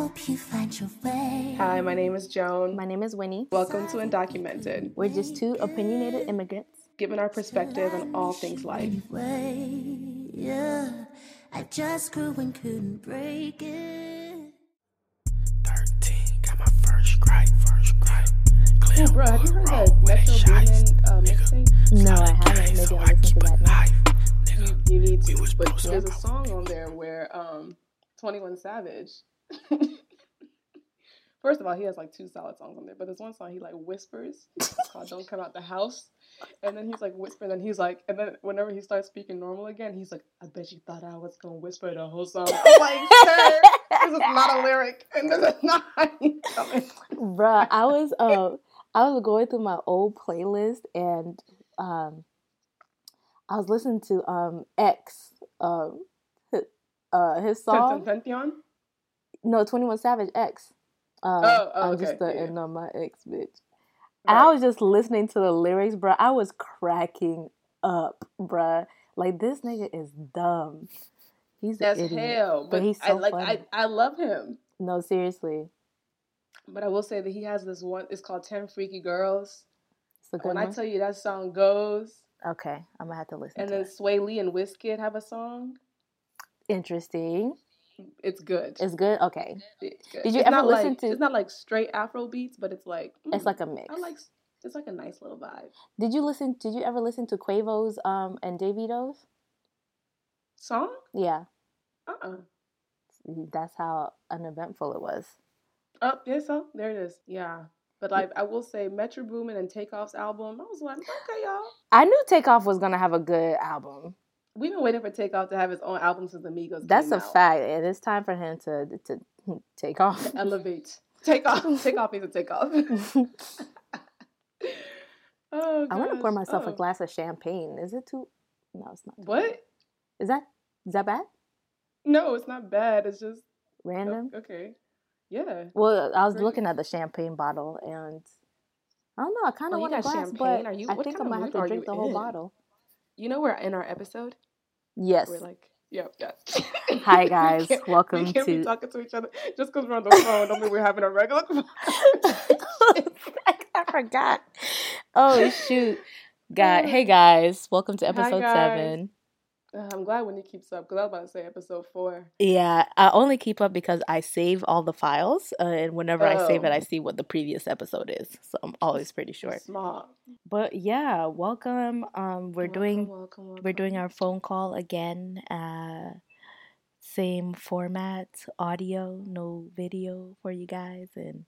hope you find your way. Hi, my name is Joan. My name is Winnie. Welcome to Undocumented, We're just two opinionated immigrants. giving our perspective on all things life. Way, yeah. I just grew and couldn't break it. 13, got my first strike, first strike. Hey, bro, have you heard that Metro Boomin uh, mixtape? No, I haven't. Maybe I'll listen to that now. You, you need to. But there's a song on there where um, 21 Savage. First of all, he has like two solid songs on there, but there's one song he like whispers. It's called "Don't Come Out the House," and then he's like whispering, and he's like, and then whenever he starts speaking normal again, he's like, "I bet you thought I was gonna whisper the whole song." I'm like, "Sir, this is not a lyric, and this is not coming." Bruh, I was uh, I was going through my old playlist and um, I was listening to um X um uh his song. No, Twenty One Savage X. Um, Oh, oh, I'm okay, just yeah, starting yeah. on my ex bitch. And I was just listening to the lyrics, bruh. I was cracking up, bruh. Like this nigga is dumb. He's idiot. hell, but, But he's I so like funny. I, I love him. No, seriously. But I will say that he has this one. It's called Ten Freaky Girls. It's a good When I tell you that song goes, okay, I'm gonna have to listen and to then it. Swae Lee and Wizkid have a song. Interesting. It's good. It's good. Okay. It's good. Did you It's ever listen like- to- It's not like straight Afro beats, but it's like It's mm, like a mix. I like. It's like a nice little vibe. Did you listen? Did you ever listen to Quavo's um and Davido's? Song? Yeah, Uh uh that's how uneventful it was. Oh, yeah, so there it is. Yeah. But like I will say, Metro Boomin and Takeoff's album, I was like, okay, y'all. I knew Takeoff was gonna have a good album. We've been waiting for Takeoff to have his own album since Amigos. That's came a out. fact, and it's time for him to to take off. Elevate. Take off. Take off needs to take off. oh, I want to pour gosh. myself a Oh. glass of champagne. Is it too? No, it's not. What? Is that is that bad? No, it's not bad. It's just oh, Random. o- okay. Yeah. Well, I was Great. looking at the champagne bottle, and I don't know. I kind Oh, of you want a glass, champagne? but Are you- I think kind I of might have to drink the whole in? bottle. You know we're in our episode. Yes. We're like, yep, yeah. Hi, guys. We Welcome we can't be to- talking to each other just because we're on the phone. Don't mean we're having a regular. I forgot. Oh shoot, God. Hey guys, welcome to Hi, episode guys. seven. Uh, I'm glad when he keeps up because I was about to say episode four. Yeah, I only keep up because I save all the files, uh, and whenever I save it, Oh. I see what the previous episode is. So I'm always pretty sure. Smart. But yeah, welcome. Um, we're doing Welcome, welcome, we're doing our phone call again. Uh, same format, audio, no video for you guys, and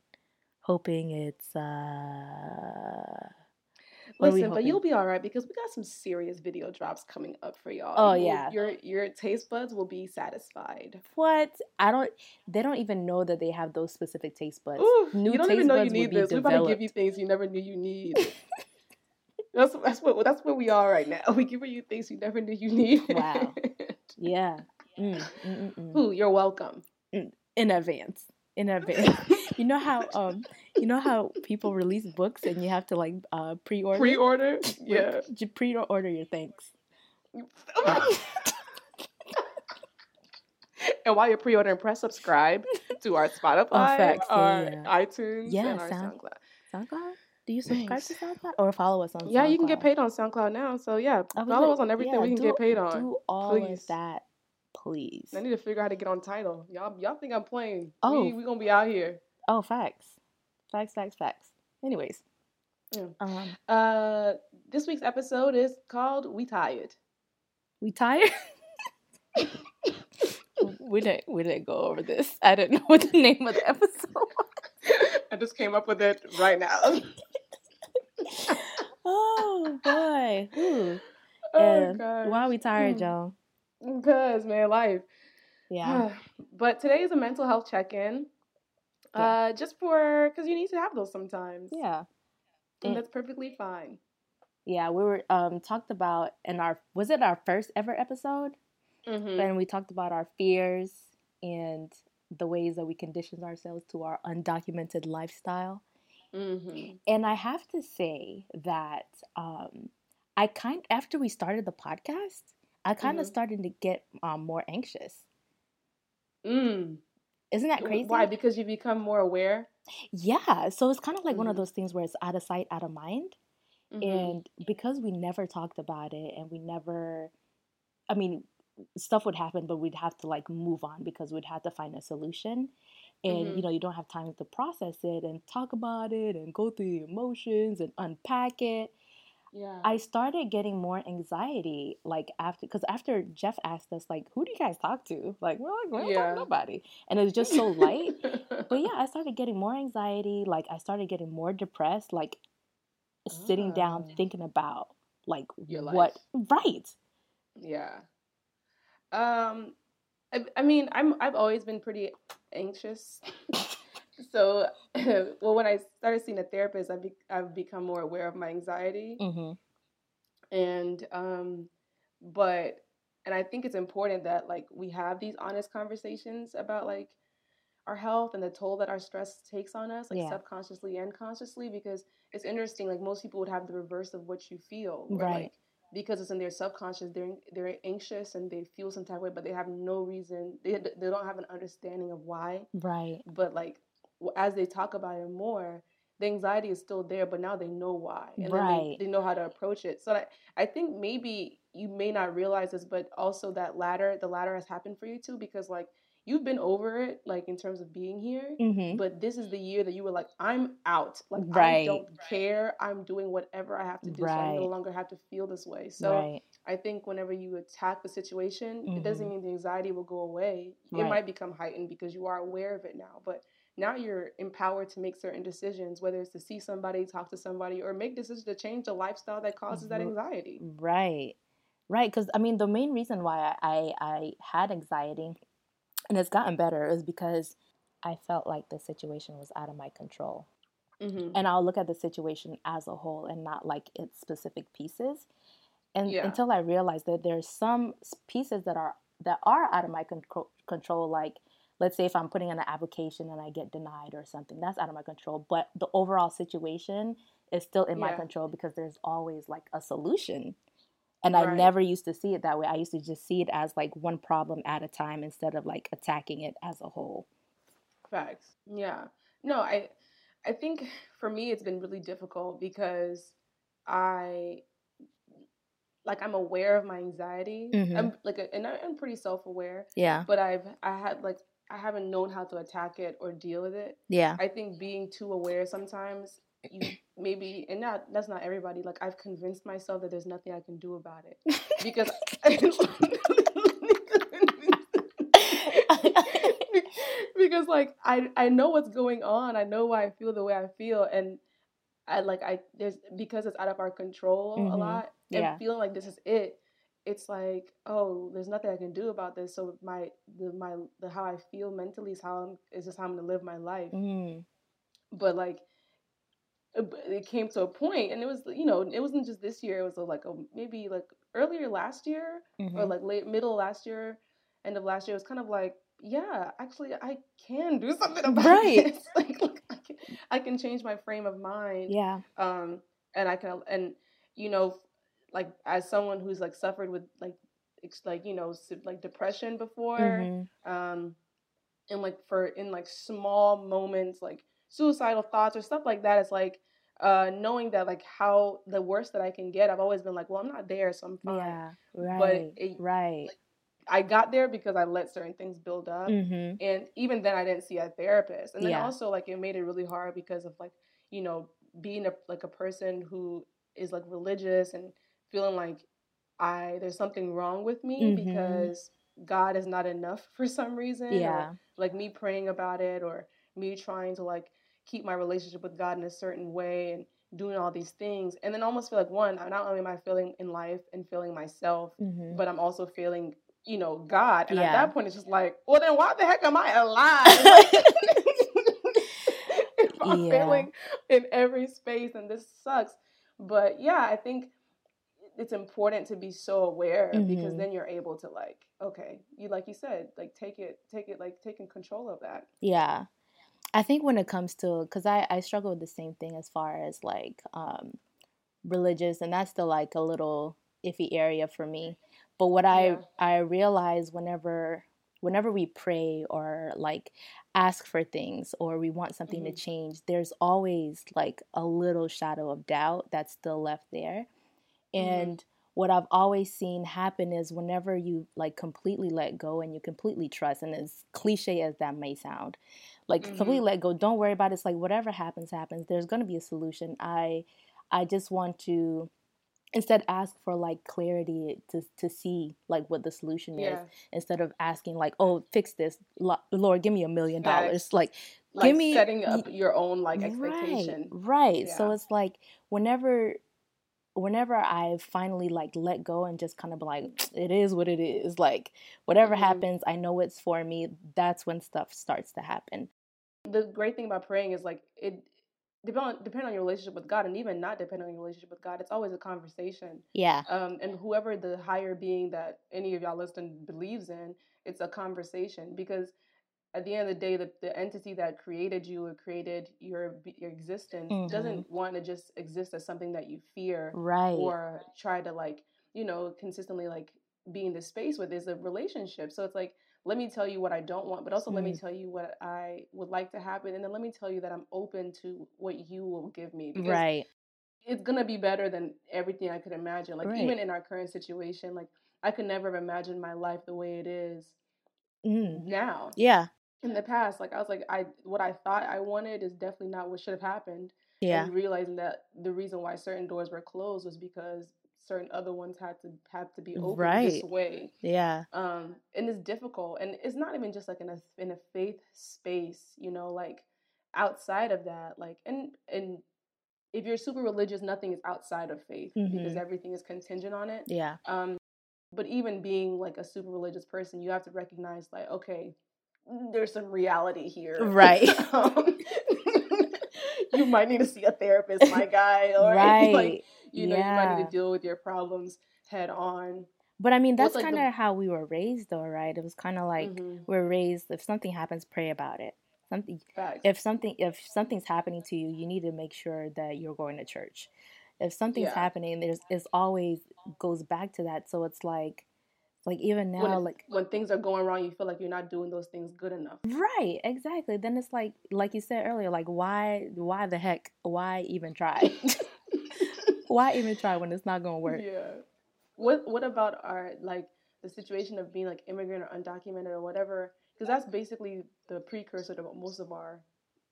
hoping it's uh. What are we Listen, but you'll be all right because we got some serious video drops coming up for y'all. Oh, You yeah. your your taste buds will be satisfied. What? I don't. They don't even know that they have those specific taste buds. Ooh, New you don't taste even know you need this. We're about to give you things you never knew you need. that's that's what that's where we are right now. We giving you things you never knew you need. Wow. Yeah. Mm, mm, mm, mm. Ooh, you're welcome. In advance. In advance. you know how um you know how people release books and you have to like uh pre-order Pre-order, yeah. You pre-order your thanks. and while you're pre-ordering, press subscribe to our Spotify, Oh, facts, our yeah. iTunes, Yeah, and our Sound- SoundCloud. SoundCloud? Do you subscribe Thanks. to SoundCloud or follow us on SoundCloud? Yeah, you can get paid on SoundCloud now. So yeah, follow do- us on everything yeah, we can do- get paid on. Do all please. of that, please. I need to figure out how to get on Tidal. Y'all, y'all think I'm playing? Oh. we, we gonna be out here. Oh, facts, facts, facts, facts. Anyways, Yeah. um, Uh, this week's episode is called "We Tired." we tired. we didn't we didn't go over this. I didn't know what the name of the episode. was. I just came up with it right now. oh boy. Ooh. oh gosh. why are we tired, Hmm. Joe? Because man, life. Yeah. but today is a mental health check-in. Yeah. Uh, just for because you need to have those sometimes. Yeah. and And- that's perfectly fine. Yeah, we were um talked about in our was it our first ever episode? Mm-hmm. And we talked about our fears and the ways that we condition ourselves to our undocumented lifestyle. Mm-hmm. And I have to say that um I kind after we started the podcast, I kind of Mhm. started to get um, more anxious. Mm. Isn't that crazy? Why? Because you become more aware. Yeah. So it's kind of like one of Mhm. those things where it's out of sight, out of mind. Mhm. And because we never talked about it and we never, I mean, stuff would happen, but we'd have to like move on because we'd have to find a solution. And, Mhm. you know, you don't have time to process it and talk about it and go through the emotions and unpack it. Yeah. I started getting more anxiety, like after, because after Jeff asked us, like, who do you guys talk to? Like, we're like, we don't talk to nobody. And it was just so light. But yeah, I started getting more anxiety. Like, I started getting more depressed, like, sitting down Ah. thinking about, like, Your what, right. Yeah. Um, I, I mean, I'm I've always been pretty anxious. so, well, when I started seeing a therapist, I be, I've become more aware of my anxiety, Mm-hmm. and um, but and I think it's important that like we have these honest conversations about like our health and the toll that our stress takes on us, like Yeah. subconsciously and consciously, because it's interesting. Like most people would have the reverse of what you feel, where, Right. Like, because it's in their subconscious, they're they're anxious and they feel some type of way, but they have no reason. They they don't have an understanding of why. Right. But like as they talk about it more, the anxiety is still there, but now they know why, and Right. they, they know how to approach it. So I, I think maybe you may not realize this, but also that ladder, the ladder has happened for you too, because like you've been over it, like in terms of being here. Mm-hmm. But this is the year that you were like, I'm out. Like I don't care. I'm doing whatever I have to do. So I no longer have to feel this way. So right. I think whenever you attack the situation, it doesn't Mhm. mean the anxiety will go away. It might become heightened because you are aware of it now. But now you're empowered to make certain decisions, whether it's to see somebody, talk to somebody, or make decisions to change the lifestyle that causes that anxiety. Right. Right. Because, I mean, the main reason why I, I had anxiety and it's gotten better is because I felt like the situation was out of my control. hmm and I'll look at the situation as a whole and not like its specific pieces. And Yeah. until I realized that there's some pieces that are that are out of my control, control, like let's say if I'm putting in an application and I get denied or something, that's out of my control. But the overall situation is still in my control because there's always like a solution. And I never used to see it that way. I used to just see it as like one problem at a time instead of like attacking it as a whole. Facts. Yeah. No, I I think for me it's been really difficult because I like I'm aware of my anxiety. Mhm. I'm like a, and I'm pretty self-aware, Yeah. but I've I had like I haven't known how to attack it or deal with it. Yeah. I think being too aware sometimes you maybe and not that's not everybody. Like I've convinced myself that there's nothing I can do about it because because like I I know what's going on. I know why I feel the way I feel and I like I there's because it's out of our control a Mhm. lot and Yeah. feeling like this is it. It's like, oh, there's nothing I can do about this. So my the my the how I feel mentally is how I'm, is just how I'm gonna live my life Mm. but like it it came to a point and it was you know it wasn't just this year it was uh, like a, maybe like earlier last year or Mhm. like late middle last year end of last year it was kind of like yeah actually i can do something about Right. this like look, I, can, I can change my frame of mind Yeah. um and i can and you know like as someone who's like suffered with like ex- like you know like depression before Mhm. um and like for in like small moments like suicidal thoughts or stuff like that it's like uh knowing that like how the worst that i can get i've always been like well i'm not there so i'm fine Yeah, right, But it- right. i got there because i let certain things build up mm-hmm. and even then i didn't see a therapist and then Yeah. also like it made it really hard because of like you know being a like a person who is like religious and feeling like i there's something wrong with me Mhm. because god is not enough for some reason Yeah, like me praying about it or me trying to like keep my relationship with God in a certain way and doing all these things and then almost feel like one I'm not only am I feeling in life and feeling myself mm-hmm. but I'm also feeling you know God and at that point it's just like well then why the heck am I alive if I'm Yeah. failing in every space and this sucks but yeah I think it's important to be so aware because Mhm. then you're able to like okay you like you said like take it take it like taking control of that yeah. I think when it comes to, because I I struggle with the same thing as far as like um religious, and that's still like a little iffy area for me. But what I Yeah. I realize whenever whenever we pray or like ask for things or we want something Mhm. to change, there's always like a little shadow of doubt that's still left there. Mhm. And what I've always seen happen is whenever you like completely let go and you completely trust, and as cliche as that may sound, like completely Mhm. let go, don't worry about it. It's like whatever happens, happens. There's gonna be a solution. I I just want to instead ask for like clarity to to see like what the solution is instead of asking like oh fix this lord give me a million dollars like give me setting up your own like expectation. Right, right. So it's like whenever whenever I finally like let go and just kind of be like it is what it is. Like whatever Mhm. happens, I know it's for me. That's when stuff starts to happen. the great thing about praying is like it depend on depend on your relationship with God and even not depending on your relationship with God, it's always a conversation. Yeah. Um, and whoever the higher being that any of y'all listening believes in, it's a conversation because at the end of the day, the, the entity that created you or created your your existence Mhm. doesn't want to just exist as something that you fear Right. or try to like you know consistently like be in the space with is a relationship so it's like let me tell you what i don't want but also let me Mm. tell you what i would like to happen and then let me tell you that i'm open to what you will give me because right. it's gonna be better than everything i could imagine like Right. even in our current situation like i could never have imagined my life the way it is Mm. now Yeah. In the past like i was like i what i thought i wanted is definitely not what should have happened Yeah. and realizing that the reason why certain doors were closed was because certain other ones had to have to be open this Right. way Yeah. um and it's difficult and it's not even just like in a in a faith space you know like outside of that like and and if you're super religious nothing is outside of faith because Mhm. everything is contingent on it Yeah. um but even being like a super religious person you have to recognize like okay there's some reality here Right. um, you might need to see a therapist my guy or right. like you know you might need to deal with your problems head on But I mean, that's like, kind of how we were raised, though, right? It was kind of like Mhm. we're raised. If something happens, pray about it. Something. Facts. If something, if something's happening to you, you need to make sure that you're going to church. If something's Yeah. happening, there's it's always goes back to that. So it's like, like even now, it- like when things are going wrong, you feel like you're not doing those things good enough. right, exactly. Then it's like, like you said earlier, like why, why the heck, why even try? why even try when it's not gonna work? Yeah. What What about our like the situation of being like immigrant or undocumented or whatever? Because that's basically the precursor to most of our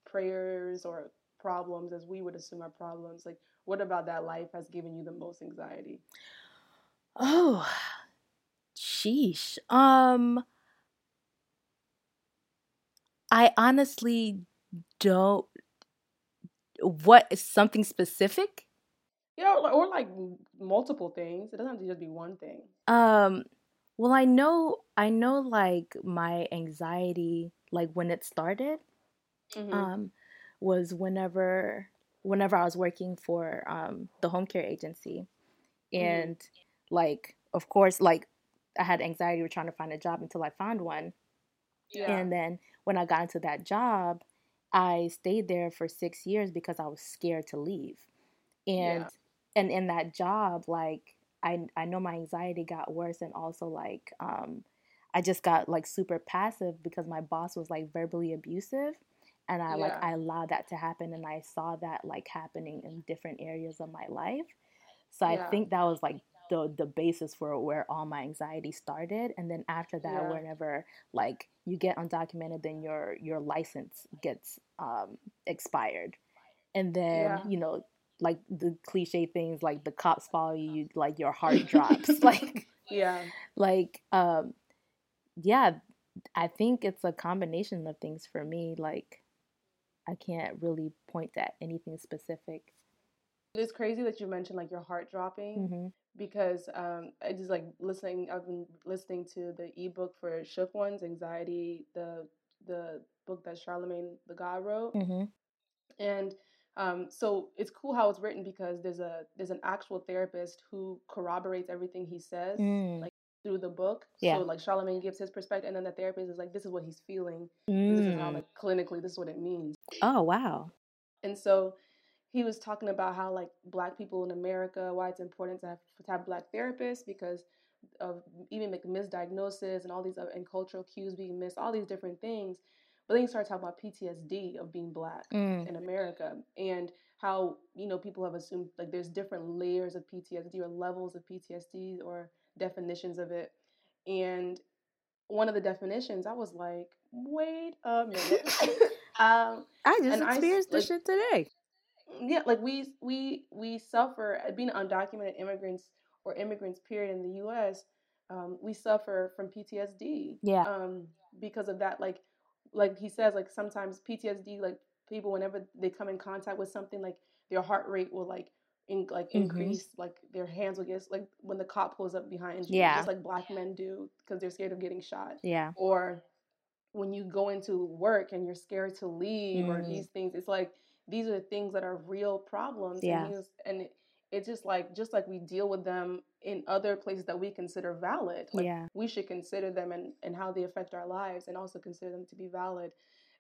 prayers or problems, as we would assume our problems. Like, what about that life has given you the most anxiety? Oh, sheesh. Um, I honestly don't. What is something specific? Yeah, or, or like multiple things. It doesn't have to just be one thing. Um, well, I know, I know, like my anxiety, like when it started, Mhm. um, was whenever, whenever I was working for um the home care agency, Mhm. and like, of course, like I had anxiety with trying to find a job until I found one. yeah. And then when I got into that job, I stayed there for six years because I was scared to leave. And Yeah. and in that job, like I I know my anxiety got worse and also like um I just got like super passive because my boss was like verbally abusive and I like I allowed that to happen and I saw that like happening in different areas of my life. So I think that was like the the basis for where all my anxiety started and then after that Yeah. whenever like you get undocumented then your your license gets um expired and then Yeah. you know like the cliche things like the cops follow you like your heart drops like yeah. like um yeah i think it's a combination of things for me like i can't really point at anything specific It's crazy that you mentioned like your heart dropping. hmm because um, I just like listening. I've been listening to the ebook for Shook Ones, Anxiety, the the book that Charlamagne the God wrote, hmm and um, so it's cool how it's written because there's a there's an actual therapist who corroborates everything he says Mm. like through the book. Yeah. So like Charlamagne gives his perspective, and then the therapist is like, this is what he's feeling. and This is how Mm. like clinically this is what it means. oh wow And so he was talking about how like black people in America, why it's important to have to have black therapists because of even like misdiagnosis and all these other and cultural cues being missed, all these different things. But then you start talking about PTSD of being black Mm. in America and how you know people have assumed like there's different layers of PTSD or levels of PTSD or definitions of it. And one of the definitions, I was like, wait a minute. um, I just And I experienced this like- shit today. Yeah, like we we we suffer uh, being undocumented immigrants or immigrants period in the U.S. Um, we suffer from PTSD. Yeah. Um, because of that, like like he says, like sometimes PTSD, like people whenever they come in contact with something, like their heart rate will like in, like Mhm. increase, like their hands will get like when the cop pulls up behind you, Yeah. just like black men do because they're scared of getting shot Yeah. or when you go into work and you're scared to leave or Mm. these things it's like these are things that are real problems Yeah. and, was, and it, it's just like just like we deal with them in other places that we consider valid like Yeah. we should consider them and, and how they affect our lives and also consider them to be valid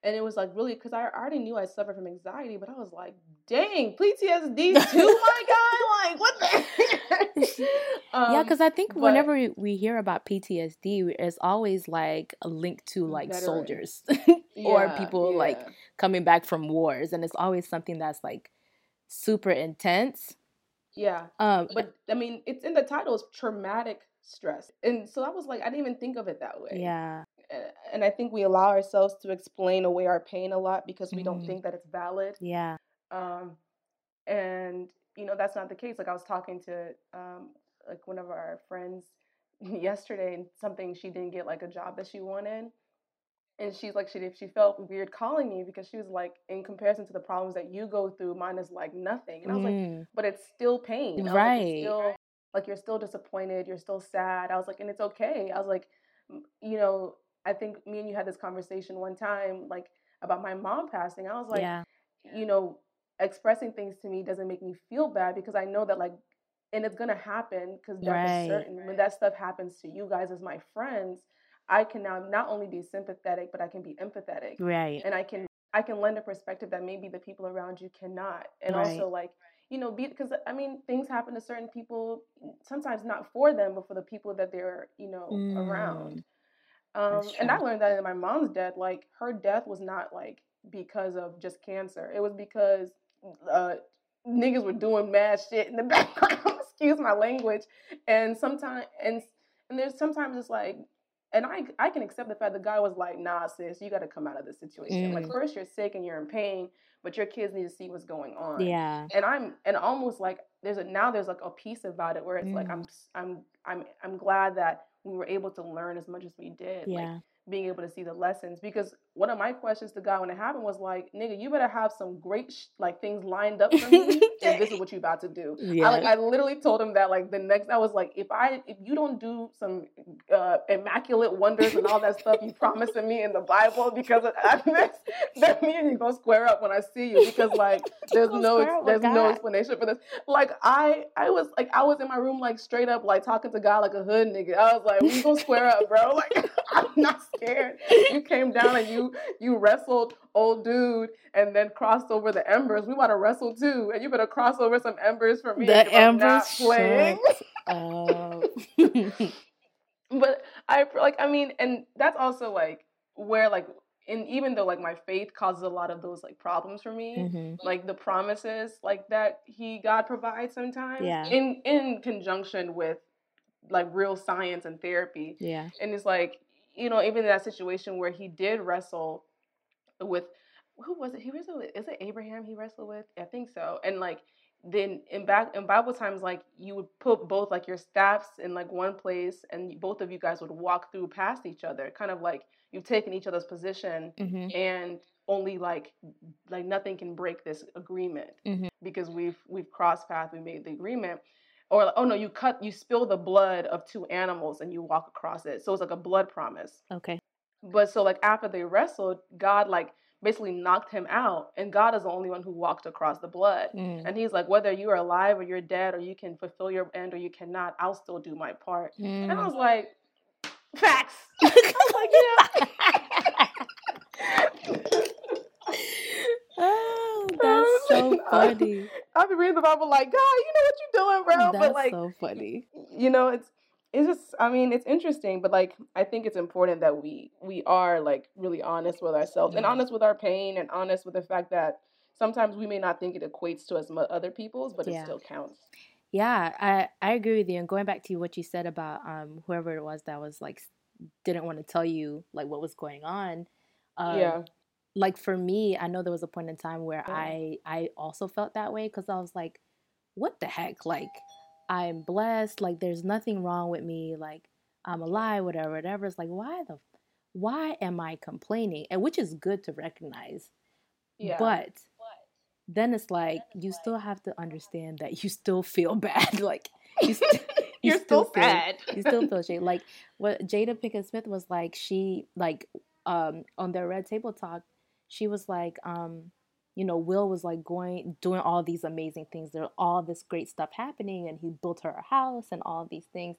and it was like really because I already knew I suffered from anxiety, but I was like, "Dang, PTSD too, my guy! Like, what the?" um, yeah, because I think but- whenever we- we hear about PTSD, it's always like a link to like Veterans. soldiers or yeah, people like yeah. Coming back from wars, and it's always something that's like super intense. yeah, Um, but I mean, it's in the title is traumatic stress, and so I was like, I didn't even think of it that way. yeah, and I think we allow ourselves to explain away our pain a lot because we don't Mhm. think that it's valid. yeah, Um, and you know that's not the case. Like I was talking to um, like one of our friends yesterday, and something she didn't get like a job that she wanted. And she's like, she she felt weird calling me because she was like, in comparison to the problems that you go through, mine is like nothing. And I was like, Mm, but it's still pain. Was like, Right. still like you're still disappointed, you're still sad. I was like, and it's okay. I was like, you know, I think me and you had this conversation one time, like about my mom passing. I was like, yeah, you know, expressing things to me doesn't make me feel bad because I know that like, and it's gonna happen because death Right. certain. When that stuff happens to you guys as my friends, I can now not only be sympathetic, but I can be empathetic right, and I can I can lend a perspective that maybe the people around you cannot, and Right. also like you know, be because I mean things happen to certain people, sometimes not for them, but for the people that they're you know around. Um, and I learned that in my mom's death. Like her death was not like because of just cancer. It was because uh, niggas were doing mad shit in the background. Excuse my language. And sometimes and and there's sometimes it's like and I I can accept the fact the guy was like, nah, sis, you got to come out of this situation. Like Mm. first you're sick and you're in pain, but your kids need to see what's going on. yeah, And I'm and almost like there's a now there's like a piece about it where it's like Mm. I'm I'm I'm I'm glad that we were able to learn as much as we did. Like yeah, being able to see the lessons because one of my questions to God when it happened was like, nigga, you better have some great sh- like things lined up for me and this is what you about to do. yeah. I like I literally told him that like the next I was like, if I if you don't do some uh, immaculate wonders and all that stuff you promising me in the Bible because of this, then me and you gonna square up when I see you because like there's no there's no God. explanation for this. Like I I was like I was in my room like straight up like talking to God like a hood nigga. I was like, we gonna square up, bro. Like I'm not scared. You came down and you you wrestled old dude and then crossed over the embers. We want to wrestle too, and you better cross over some embers for me. the 'cause I'm not embers playing. But I like I mean, and that's also like where like and even though like my faith causes a lot of those like problems for me, Mhm. like the promises like that he God provides sometimes Yeah. in in conjunction with like real science and therapy. Yeah, And it's like, you know, even in that situation where he did wrestle with who was it? He wrestled with is it Abraham he wrestled with? I think so. And like then in back in Bible times, like you would put both like your staffs in like one place and both of you guys would walk through past each other, kind of like you've taken each other's position hmm and only like like nothing can break this agreement Mhm. because we've we've crossed paths we made the agreement or like, oh no you cut you spill the blood of two animals and you walk across it so it's like a blood promise okay, but so like after they wrestled god like basically knocked him out and god is the only one who walked across the blood Mm. and he's like whether you're alive or you're dead or you can fulfill your end or you cannot i'll still do my part and i Mm. was like facts I was like, yeah. so funny. I've been reading the Bible like, God, you know what you're doing, bro. That's but like, so funny. you know, it's it's just I mean it's interesting, but like I think it's important that we we are like really honest with ourselves and honest with our pain and honest with the fact that sometimes we may not think it equates to as much other people's, but Yeah. it still counts. Yeah, I I agree with you. And going back to what you said about um whoever it was that was like didn't want to tell you like what was going on. Um, yeah. Like for me, I know there was a point in time where Yeah. I I also felt that way because I was like, what the heck? Like I'm blessed. Like there's nothing wrong with me. Like I'm alive. Whatever, whatever. It's like why the why am I complaining? And which is good to recognize. Yeah. But then it's like you still have to understand that you still feel bad. Like you, st- you You're still feel, sad. You still feel shame. Like what Jada Pinkett Smith was like. She like um on their Red Table Talk. She was like um you know Will was like going doing all these amazing things. There all this great stuff happening, and he built her a house and all these things.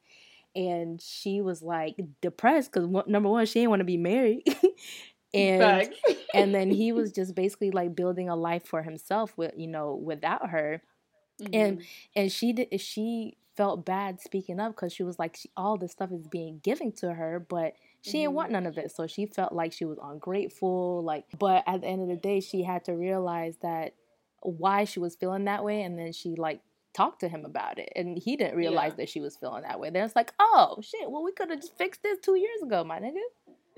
And she was like depressed because number one, she didn't want to be married, and and then he was just basically like building a life for himself with you know without her and Mhm. and she did she felt bad speaking up because she was like she, all this stuff is being given to her but she didn't Mhm. want none of it so she felt like she was ungrateful like but at the end of the day she had to realize that why she was feeling that way and then she like talked to him about it and he didn't realize Yeah. that she was feeling that way then it's like oh shit well we could have just fixed this two years ago my nigga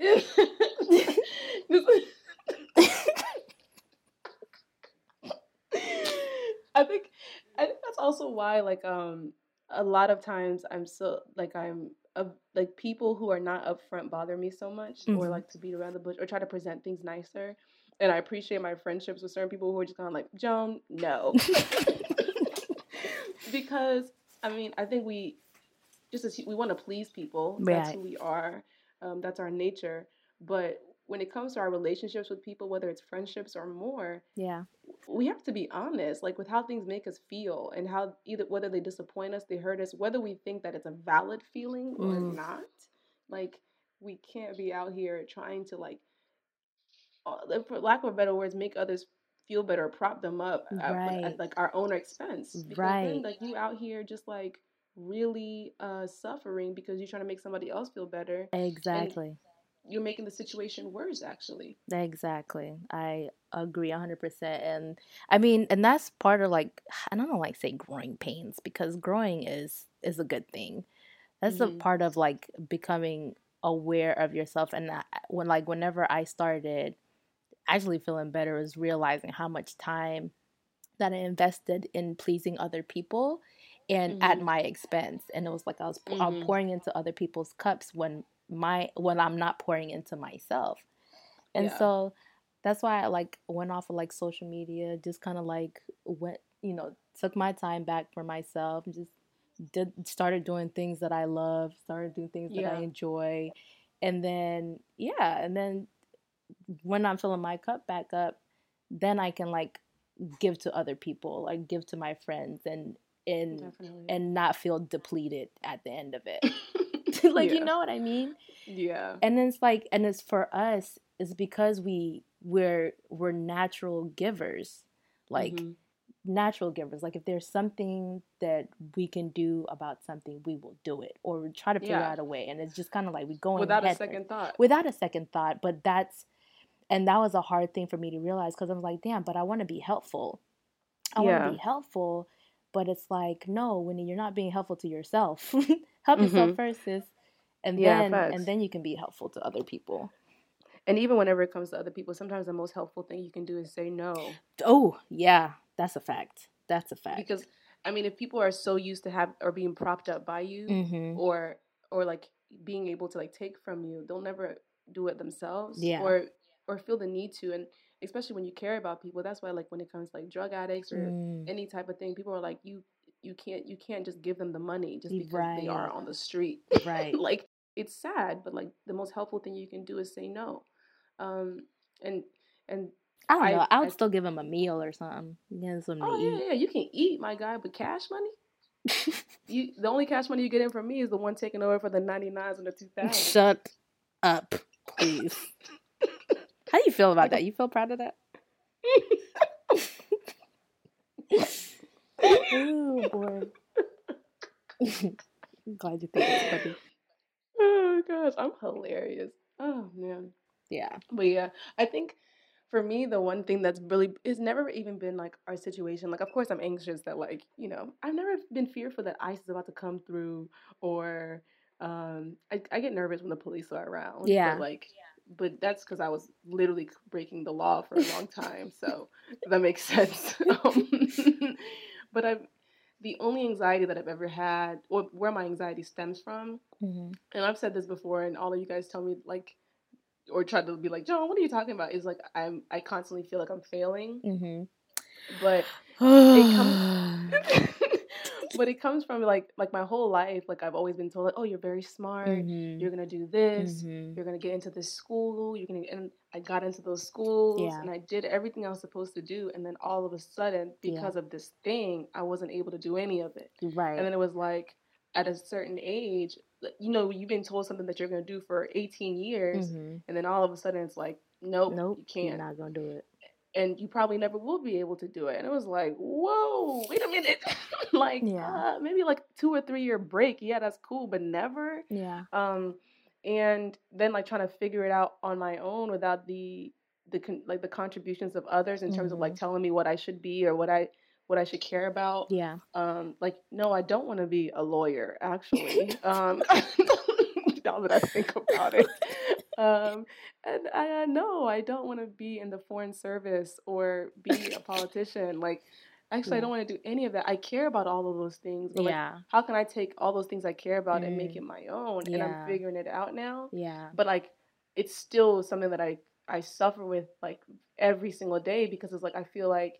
I think I think that's also why like um a lot of times I'm so like I'm uh, like people who are not upfront bother me so much or Mhm. like to beat around the bush or try to present things nicer. And I appreciate my friendships with certain people who are just kind of like, Joan, no. because I mean, I think we just as we want to please people. That's who we are. Um, that's our nature. But when it comes to our relationships with people, whether it's friendships or more, yeah we have to be honest, like with how things make us feel and how either whether they disappoint us, they hurt us, whether we think that it's a valid feeling or Mm. not. Like we can't be out here trying to like, uh, for lack of better words, make others feel better, prop them up at, Right. at like our own expense. Because Right. then like you out here just like really uh suffering because you're trying to make somebody else feel better. exactly You're making the situation worse actually. Exactly. I agree 100%. And I mean, and that's part of like, I don't like say growing pains because growing is is a good thing. That's a Mhm. part of like becoming aware of yourself. And that, when like whenever I started actually feeling better was realizing how much time that I invested in pleasing other people and at Mhm. my expense. And it was like I was Mhm. pouring into other people's cups when my when I'm not pouring into myself. And Yeah. so that's why I like went off of like social media, just kind of like went, you know, took my time back for myself, and just did started doing things that I love, started doing things that I enjoy. And then yeah, and then when I'm filling my cup back up, then I can like give to other people, like give to my friends and and Definitely. and not feel depleted at the end of it. like Yeah. you know what I mean? Yeah. and then it's like and it's for us it's because we we're we're natural givers like Mhm. natural givers like if there's something that we can do about something we will do it or we try to figure Yeah. out a way and it's just kind of like we go without a second thought. without a second thought but that's and that was a hard thing for me to realize because i was like damn but i want to be helpful i want to be helpful but it's like no when you're not being helpful to yourself help yourself Mhm. first sis and Yeah, then facts. and then you can be helpful to other people And even whenever it comes to other people, sometimes the most helpful thing you can do is say no. Oh, yeah, that's a fact. That's a fact. Because I mean, if people are so used to have or being propped up by you, hmm or or like being able to like take from you, they'll never do it themselves. Yeah. Or or feel the need to, and especially when you care about people. That's why like when it comes to like drug addicts or Mm, any type of thing, people are like you. You can't you can't just give them the money just because they are on the street. right. like it's sad, but like the most helpful thing you can do is say no. Um and and I don't I- know. I would I- still give him a meal or something. Him something oh to yeah, eat. yeah, you can eat, my guy, but cash money? You the only cash money you get in from me is the one taken over for the 99s and the 2000s. Shut up, please. How do you feel about that? You feel proud of that? oh boy. Glad you think it's funny. Oh gosh, I'm hilarious. Oh man. Yeah. But yeah, I think for me the one thing that's really it's never even been like our situation. Like of course I'm anxious that like, you know, I've never been fearful that ICE is about to come through or um I, I get nervous when the police are around. Yeah. But like but that's because I was literally breaking the law for a long time, so that makes sense. Um, but I've the only anxiety that I've ever had, or where my anxiety stems from, hmm and I've said this before, and all of you guys tell me like, or try to be like, John, what are you talking about? Is like I'm I constantly feel like I'm failing, hmm but hmm but it comes from like like my whole life. Like I've always been told like, oh, you're very smart. Mm-hmm. You're gonna do this. You're gonna get into this school. You're gonna and I got into those schools Yeah. and I did everything I was supposed to do. And then all of a sudden, Yeah. because of this thing, I wasn't able to do any of it. Right. And then it was like at a certain age, you know, you've been told something that you're gonna do for 18 years, Mhm. and then all of a sudden it's like, nope, Nope. you You're can't, not gonna do it. And you probably never will be able to do it. And it was like, whoa, wait a minute, like Yeah. uh, maybe like two or three year break, yeah, that's cool, but never. Yeah. Um, and then like trying to figure it out on my own without the the con- like the contributions of others in terms of like telling me what I should be or what I what I should care about Yeah. um like no i don't want to be a lawyer actually um now that i think about it um and i uh, no i don't want to be in the foreign service or be a politician like actually i don't want to do any of that i care about all of those things but like Yeah. how can i take all those things i care about and make Mm. it my own Yeah. and i'm figuring it out now Yeah. but like it's still something that I I suffer with like every single day because it's like I feel like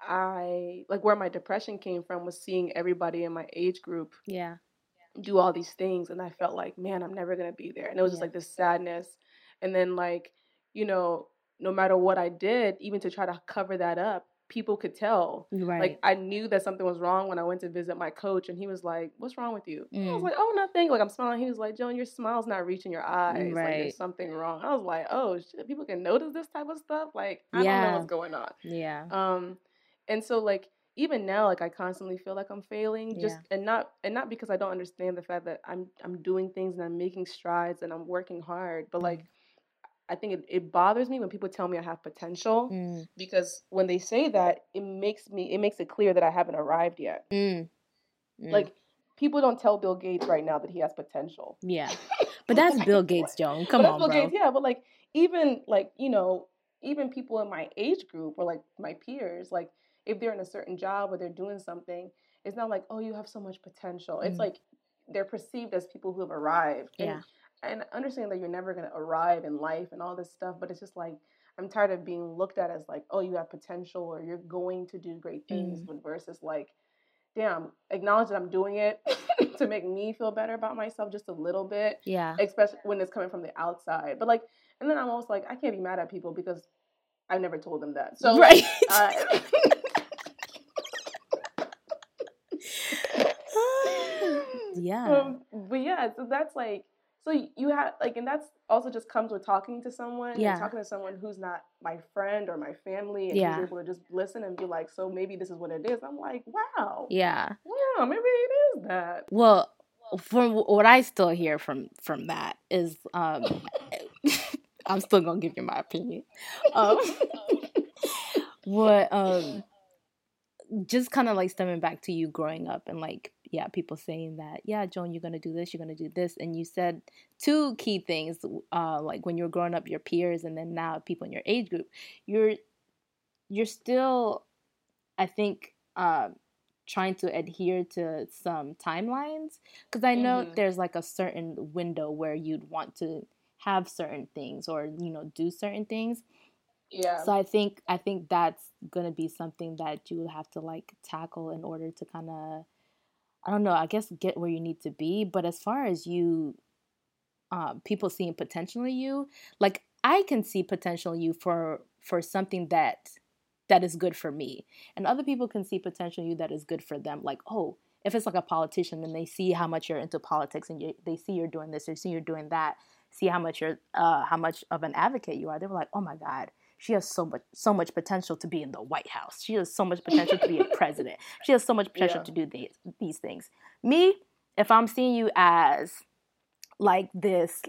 I like where my depression came from was seeing everybody in my age group Yeah. Do all these things and I felt like man I'm never going to be there and it was just like this sadness and then like you know no matter what I did even to try to cover that up people could tell Right. like I knew that something was wrong when I went to visit my coach, and he was like, "What's wrong with you?" I was Mm. like, "Oh, nothing." Like I'm smiling. He was like, "Joan, your smile's not reaching your eyes. Like there's something wrong." I was like, "Oh shit, people can notice this type of stuff. Like I don't know what's going on." yeah. Um, and so like even now, like I constantly feel like I'm failing, just Yeah. and not and not because I don't understand the fact that I'm I'm doing things and I'm making strides and I'm working hard, but like. I think it, it bothers me when people tell me I have potential Mm. because when they say that, it makes me it makes it clear that I haven't arrived yet. Mm. Mm. Like people don't tell Bill Gates right now that he has potential. yeah. But that's Bill Gates, Joan. Come on, Bill bro. Gates, yeah, but like even like you know even people in my age group or like my peers, like if they're in a certain job or they're doing something, it's not like oh you have so much potential. It's Mhm. like they're perceived as people who have arrived. And, Yeah. and I understand that you're never gonna arrive in life and all this stuff, but it's just like I'm tired of being looked at as like, oh, you have potential or you're going to do great things, Mm. but versus like, damn, acknowledge that I'm doing it to make me feel better about myself just a little bit, Yeah. especially when it's coming from the outside. But like, and then I'm almost like, I can't be mad at people because I've never told them that. So right. uh, yeah. um, but yeah, so that's like, so you have like, and that's also just comes with talking to someone, Yeah. and talking to someone who's not my friend or my family, and Yeah. who's able to just listen and be like, so maybe this is what it is. I'm like, wow, yeah. wow, maybe it is that. Well, from what I still hear from from that is, um, I'm still gonna give you my opinion. Um, what um, just kind of like stemming back to you growing up and like yeah, people saying that yeah, Joan, you're gonna do this, you're gonna do this, and you said two key things. Uh, like when you were growing up, your peers, and then now people in your age group, you're you're still, I think. Um, trying to adhere to some timelines because I know Mhm. there's like a certain window where you'd want to have certain things or you know do certain things. Yeah, So I think I think that's gonna be something that you would have to like tackle in order to kind of I don't know I guess get where you need to be. But as far as you, um, people seeing potential in you, like I can see potential in you for for something that that is good for me, and other people can see potential in you that is good for them. Like oh. If it's like a politician and they see how much you're into politics and you, they see you're doing this, they see you're doing that, see how much you're, uh, how much of an advocate you are, they were like, oh my God, she has so much so much potential to be in the White House. She has so much potential to be a president. She has so much potential Yeah. to do these these things. Me, if I'm seeing you as like this,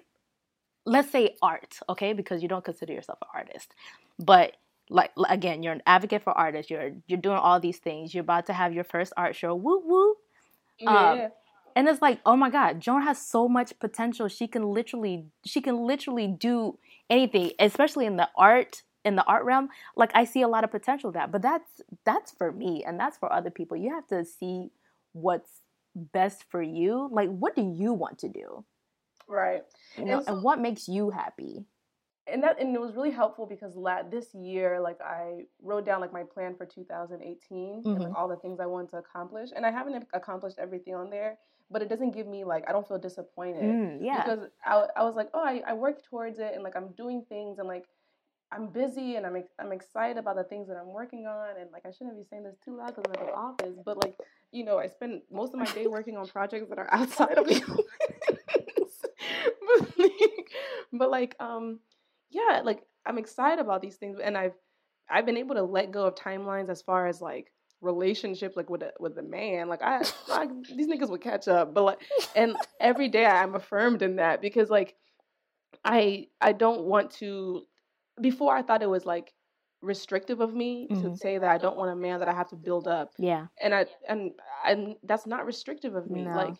let's say art, okay, because you don't consider yourself an artist, but like again, you're an advocate for artists. You're you're doing all these things. You're about to have your first art show. Woo woo. Um, yeah. and it's like oh my god joan has so much potential she can literally she can literally do anything especially in the art in the art realm like i see a lot of potential that but that's that's for me and that's for other people. You have to see what's best for you. Like what do you want to do? Right. you know And so- and what makes you happy? And that and it was really helpful because la- this year like i wrote down like my plan for 2018 and like Mhm. all the things i wanted to accomplish and i haven't accomplished everything on there but it doesn't give me like i don't feel disappointed Mm, yeah. because I, I was like oh I, I worked towards it and like i'm doing things and like i'm busy and I'm, ex- I'm excited about the things that i'm working on and like i shouldn't be saying this too loud because i'm at the office but like you know i spend most of my day working on projects that are outside of the office. But, like, but like um yeah like i'm excited about these things and i've i've been able to let go of timelines as far as like relationships like with a with a man like I, I these niggas would catch up but like and every day i'm affirmed in that because like i i don't want to before i thought it was like restrictive of me to Mhm. say that i don't want a man that i have to build up yeah and I and and that's not restrictive of me. No. Like,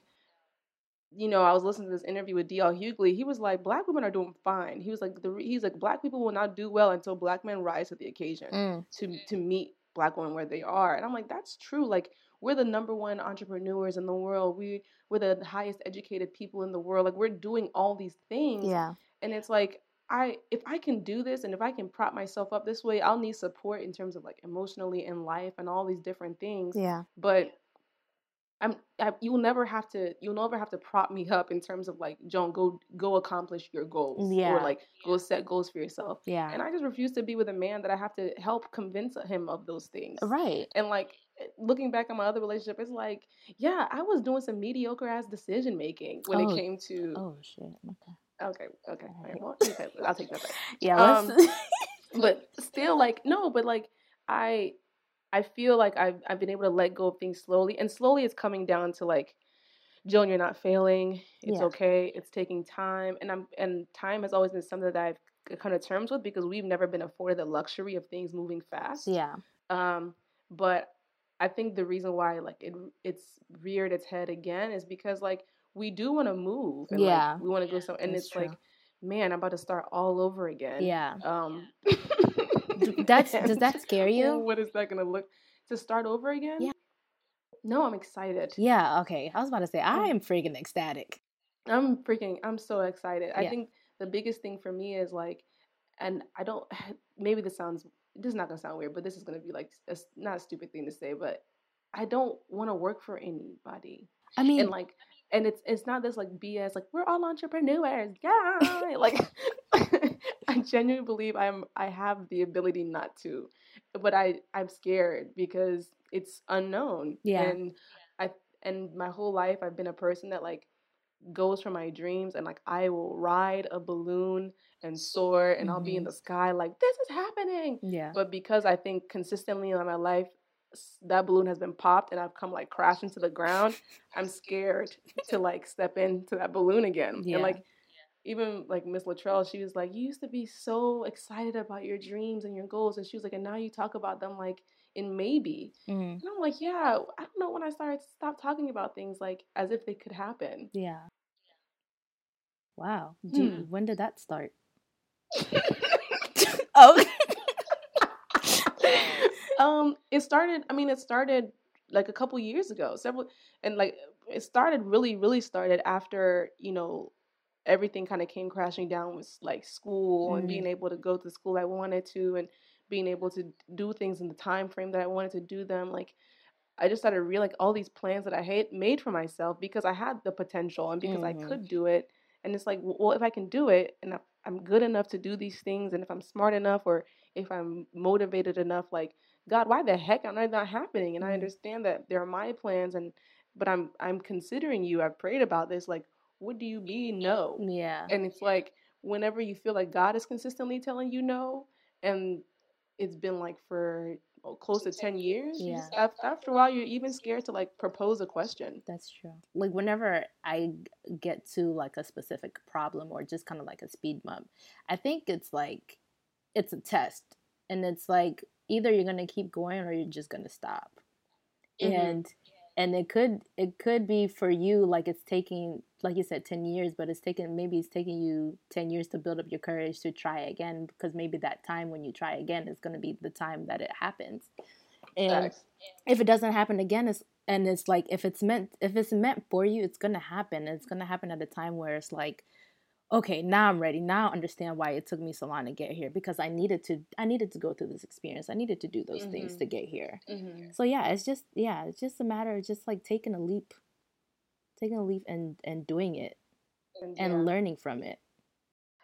you know, I was listening to this interview with D.L. Hughley. He was like, "Black women are doing fine." He was like, "the he's like, black people will not do well until black men rise to the occasion Mm, to to meet black women where they are." And I'm like, "That's true. Like, we're the number one entrepreneurs in the world. We we're the highest educated people in the world. Like, we're doing all these things. yeah And it's like." I if I can do this and if I can prop myself up this way, I'll need support in terms of like emotionally in life and all these different things yeah but I'm I, you'll never have to you'll never have to prop me up in terms of like Joan go go accomplish your goals Yeah. or like go set goals for yourself yeah and I just refuse to be with a man that I have to help convince him of those things right and like eh, looking back on my other relationship it's like yeah I was doing some mediocre ass decision making when Oh. it came to oh shit okay okay okay right, well, okay, I'll take that back. Yeah Um, but still like no but like i i feel like I've, I've been able to let go of things slowly and slowly it's coming down to like joan you're not failing it's Yeah. okay it's taking time and i'm and time has always been something that i've come to terms with because we've never been afforded the luxury of things moving fast. Yeah. Um but i think the reason why like it it's reared its head again is because like we do want to move and Yeah. like we want to go somewhere. and That's it's true. like man i'm about to start all over again yeah um, that's- does that scare you? What is that gonna look to start over again? Yeah. No, I'm excited. Yeah, okay. I was about to say I Mm. am freaking ecstatic. I'm freaking. I'm so excited. I think the biggest thing for me is like, and I don't. Maybe this sounds. This is not gonna sound weird, but this is gonna be like a s not a stupid thing to say, but I don't want to work for anybody. I mean, and like and it's it's not this like BS like we're all entrepreneurs yeah like I genuinely believe I'm I have the ability not to but I I'm scared because it's unknown Yeah. and I and my whole life I've been a person that like goes for my dreams and like I will ride a balloon and soar and I'll be in Mhm. the sky like this is happening yeah. but because I think consistently in my life, that balloon has been popped and I've come like crashing to the ground, I'm scared to like step into that balloon again. Yeah. And like, even like Miss Latrell, she was like, You used to be so excited about your dreams and your goals. And she was like, And now you talk about them like in maybe. Mhm. And I'm like, Yeah, I don't know when I started to stop talking about things like as if they could happen. Yeah. Wow. Do Hmm. when did that start? oh. Um it started i mean it started like a couple years ago several and like it started really really started after you know everything kind of came crashing down with like school and Mm. being able to go to the school i wanted to and being able to do things in the time frame that i wanted to do them like i just started real like all these plans that i had made for myself because i had the potential and because Mhm. i could do it and it's like well if i can do it and i'm good enough to do these things and if i'm smart enough or if i'm motivated enough like god why the heck am i not happening and i Mhm. understand that there are my plans and but i'm i'm considering you i've prayed about this like what do you mean no Yeah. and it's like whenever you feel like god is consistently telling you no and it's been like for oh, close to 10 years. Yeah. just- after a while, you're even scared to like propose a question. That's true. Like whenever i get to like a specific problem or just kind of like a speed bump, I think it's like it's a test, and it's like either you're gonna keep going or you're just gonna stop. Mhm. And and it could it could be for you like it's taking like you said 10 years but it's taking maybe it's taking you 10 years to build up your courage to try again because maybe that time when you try again is going to be the time that it happens and Facts. if it doesn't happen again it's and it's like if it's meant if it's meant for you it's gonna happen it's gonna happen at a time where it's like okay now i'm ready now i understand why it took me so long to get here because i needed to i needed to go through this experience i needed to do those things Mhm. to get here hmm so yeah it's just yeah it's just a matter of just like taking a leap taking a leap and and doing it And, and yeah. learning from it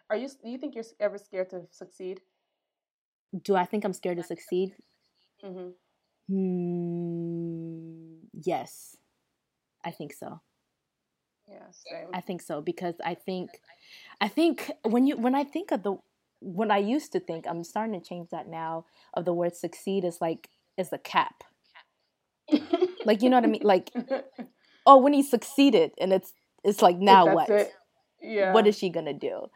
Are you? Do you think you're ever scared to succeed? do i think i'm scared to succeed Mm-hmm. hmm, yes i think so Yeah, same. I think so because I think I think when you when I think of the when I used to think I'm starting to change that now of the word succeed is like is a cap. Like you know what I mean? Like oh when he succeeded and it's it's like now That's what? it. Yeah. What is she gonna do?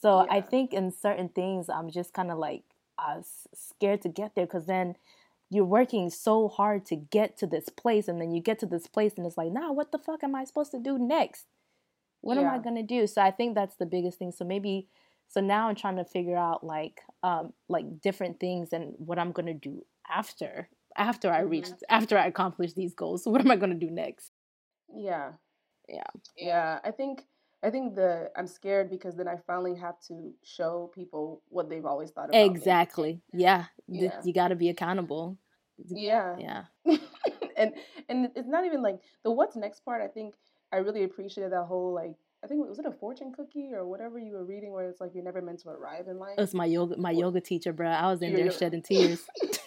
So I think in certain things I'm just kind of like uh, s- scared to get there because then you're working so hard to get to this place and then you get to this place and it's like nah what the fuck am I supposed to do next? What am I gonna do? So I think that's the biggest thing. So maybe so now I'm trying to figure out like um like different things and what I'm gonna do after after I reach Mhm. after I accomplish these goals. So what am I gonna do next? Yeah. Yeah. Yeah. I think I think the I'm scared because then I finally have to show people what they've always thought about me. Exactly. Yeah. Yeah. You got to be accountable. Yeah. Yeah. and and it's not even like the what's next part. I think I really appreciated that whole like I think was it a fortune cookie or whatever you were reading where it's like you're never meant to arrive in life. It was my yoga my yoga teacher, bro. I was in there shedding tears.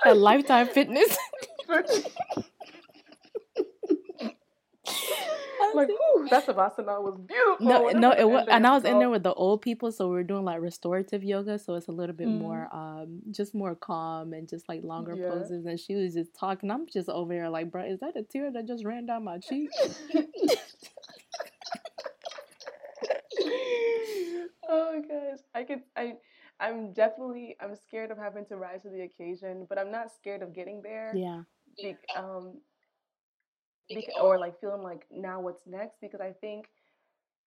At Lifetime Fitness. Like, whew, that savasana was beautiful. No, whatever no, it was, and I was in there with the old people, so we are doing like restorative yoga, so it's a little bit Mhm. more, um, just more calm and just like longer Yeah. poses. And she was just talking. I'm just over here like, bro, is that a tear that just ran down my cheek? oh gosh, I could I I'm definitely I'm scared of having to rise to the occasion, but I'm not scared of getting there. Yeah, Be, um, bec- or oh. like feeling like now what's next because I think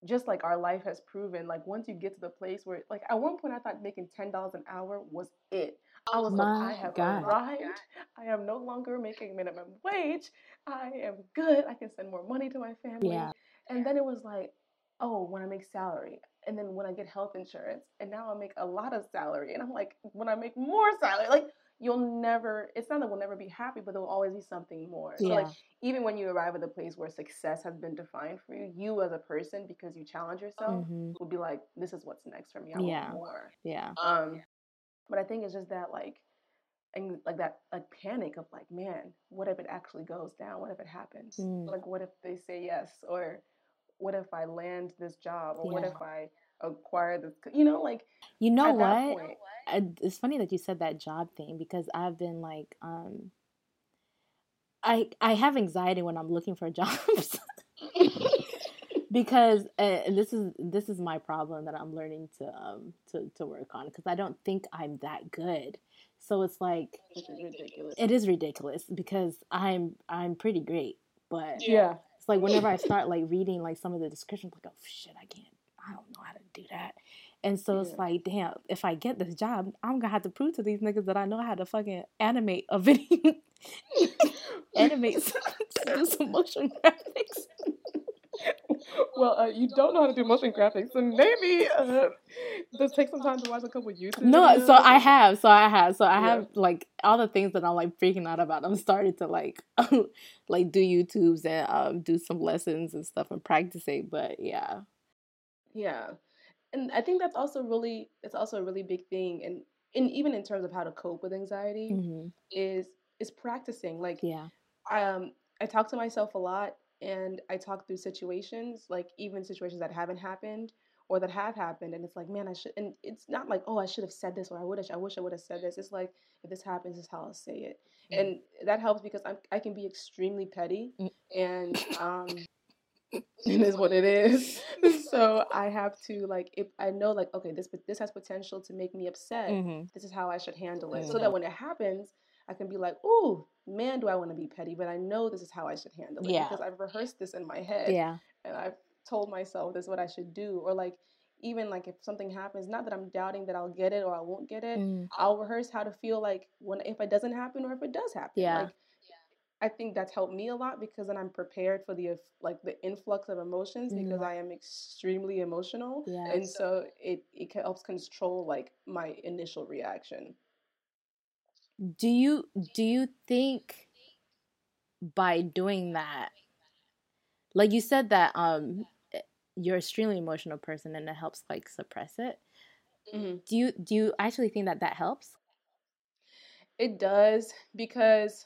just like our life has proven, like once you get to the place where like at one point I thought making ten dollars an hour was it. I oh was like, I have God. arrived. I am no longer making minimum wage. I am good. I can send more money to my family. yeah, And then it was like, oh, when I make salary, and then when I get health insurance, and now I make a lot of salary, and I'm like, when I make more salary, like you'll never. It's not that we'll never be happy, but there will always be something more. So yeah, like, even when you arrive at a place where success has been defined for you, you as a person, because you challenge yourself, hmm will be like, this is what's next for me. I Yeah. want more. yeah, Um, but I think it's just that like, and like that like panic of like, man, what if it actually goes down? What if it happens? Mm. Like, what if they say yes? Or what if I land this job? Or what if I acquire this? You know, like You know what? point, I, it's funny that you said that job thing because I've been like, um, I I have anxiety when I'm looking for jobs because uh, this is this is my problem that I'm learning to um to to work on because I don't think I'm that good. So it's like which ridiculous. it is ridiculous because I'm I'm pretty great, but yeah. it's like whenever I start like reading like some of the descriptions, like oh shit, I can't, I don't know how to do that. And so it's like, damn, if I get this job, I'm gonna have to prove to these niggas that I know how to fucking animate a video, animate, some, do some motion graphics. well, uh, you don't know how to do motion graphics, so maybe uh, just take some time to watch a couple YouTube. No, so. I have, so I have, so I Yeah. have like all the things that I'm like freaking out about. I'm starting to like, like do YouTubes and um do some lessons and stuff and practicing. But yeah, Yeah. And I think that's also really it's also a really big thing and and even in terms of how to cope with anxiety hmm is is practicing. Like yeah, um I talk to myself a lot and I talk through situations, like even situations that haven't happened or that have happened and it's like man i should and it's not like oh i should have said this or i would have i wish i would have said this it's like if this happens this is how i'll say it Mm. and that helps because I'm, i can be extremely petty Mm. and um it is what it is so i have to like if i know like okay this this has potential to make me upset Mhm. this is how i should handle it so Mhm. that when it happens i can be like oh man do i want to be petty but i know this is how i should handle it Yeah. because i've rehearsed this in my head Yeah. and I've told myself this is what I should do. Or like even like if something happens, not that I'm doubting that I'll get it or I won't get it, Mm. I'll rehearse how to feel like when if it doesn't happen or if it does happen. Yeah. Like I think that's helped me a lot because then I'm prepared for the like the influx of emotions because Mhm. I am extremely emotional. Yeah. And so it, it helps control like my initial reaction. Do you do you think by doing that like you said that um eh, you're an extremely emotional person and it helps like suppress it. hmm Do you do you actually think that that helps? It does because,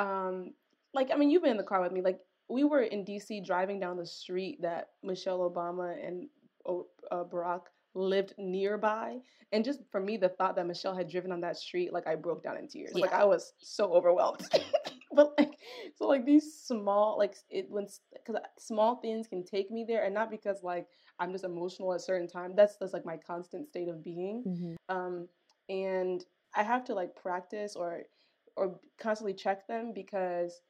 um, like I mean, you've been in the car with me. Like we were in D.C. driving down the street that Michelle Obama and uh, Barack lived nearby, and just for me, the thought that Michelle had driven on that street, like I broke down in tears. Like I was so overwhelmed. but like, so like these small, like it when because small things can take me there, and not because like I'm just emotional at certain time. That's that's like my constant state of being Mm-hmm. um, and I have to like practice or or constantly check them because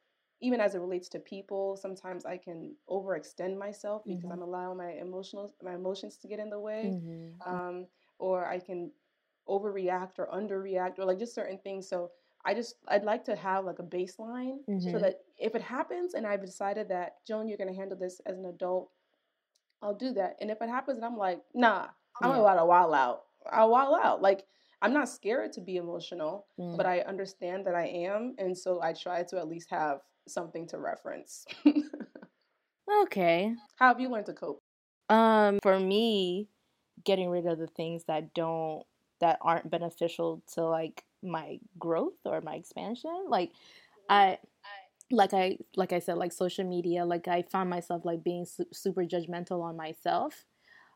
even as it relates to people, sometimes I can overextend myself because Mhm. I'm allowing my emotional my emotions to get in the way, Mm-hmm. um, or I can overreact or underreact or like just certain things. So I just I'd like to have like a baseline so Mhm. that if it happens and I've decided that Joan, you're gonna handle this as an adult, I'll do that. And if it happens and I'm like, nah, I'm Yeah. about to wild out. I'll wild out. Like I'm not scared to be emotional, Mm. but I understand that I am, and so I try to at least have something to reference. Okay. How have you learned to cope? Um, for me, getting rid of the things that don't that aren't beneficial to like my growth or my expansion. Like I like I like I said like social media, like I found myself like being su- super judgmental on myself.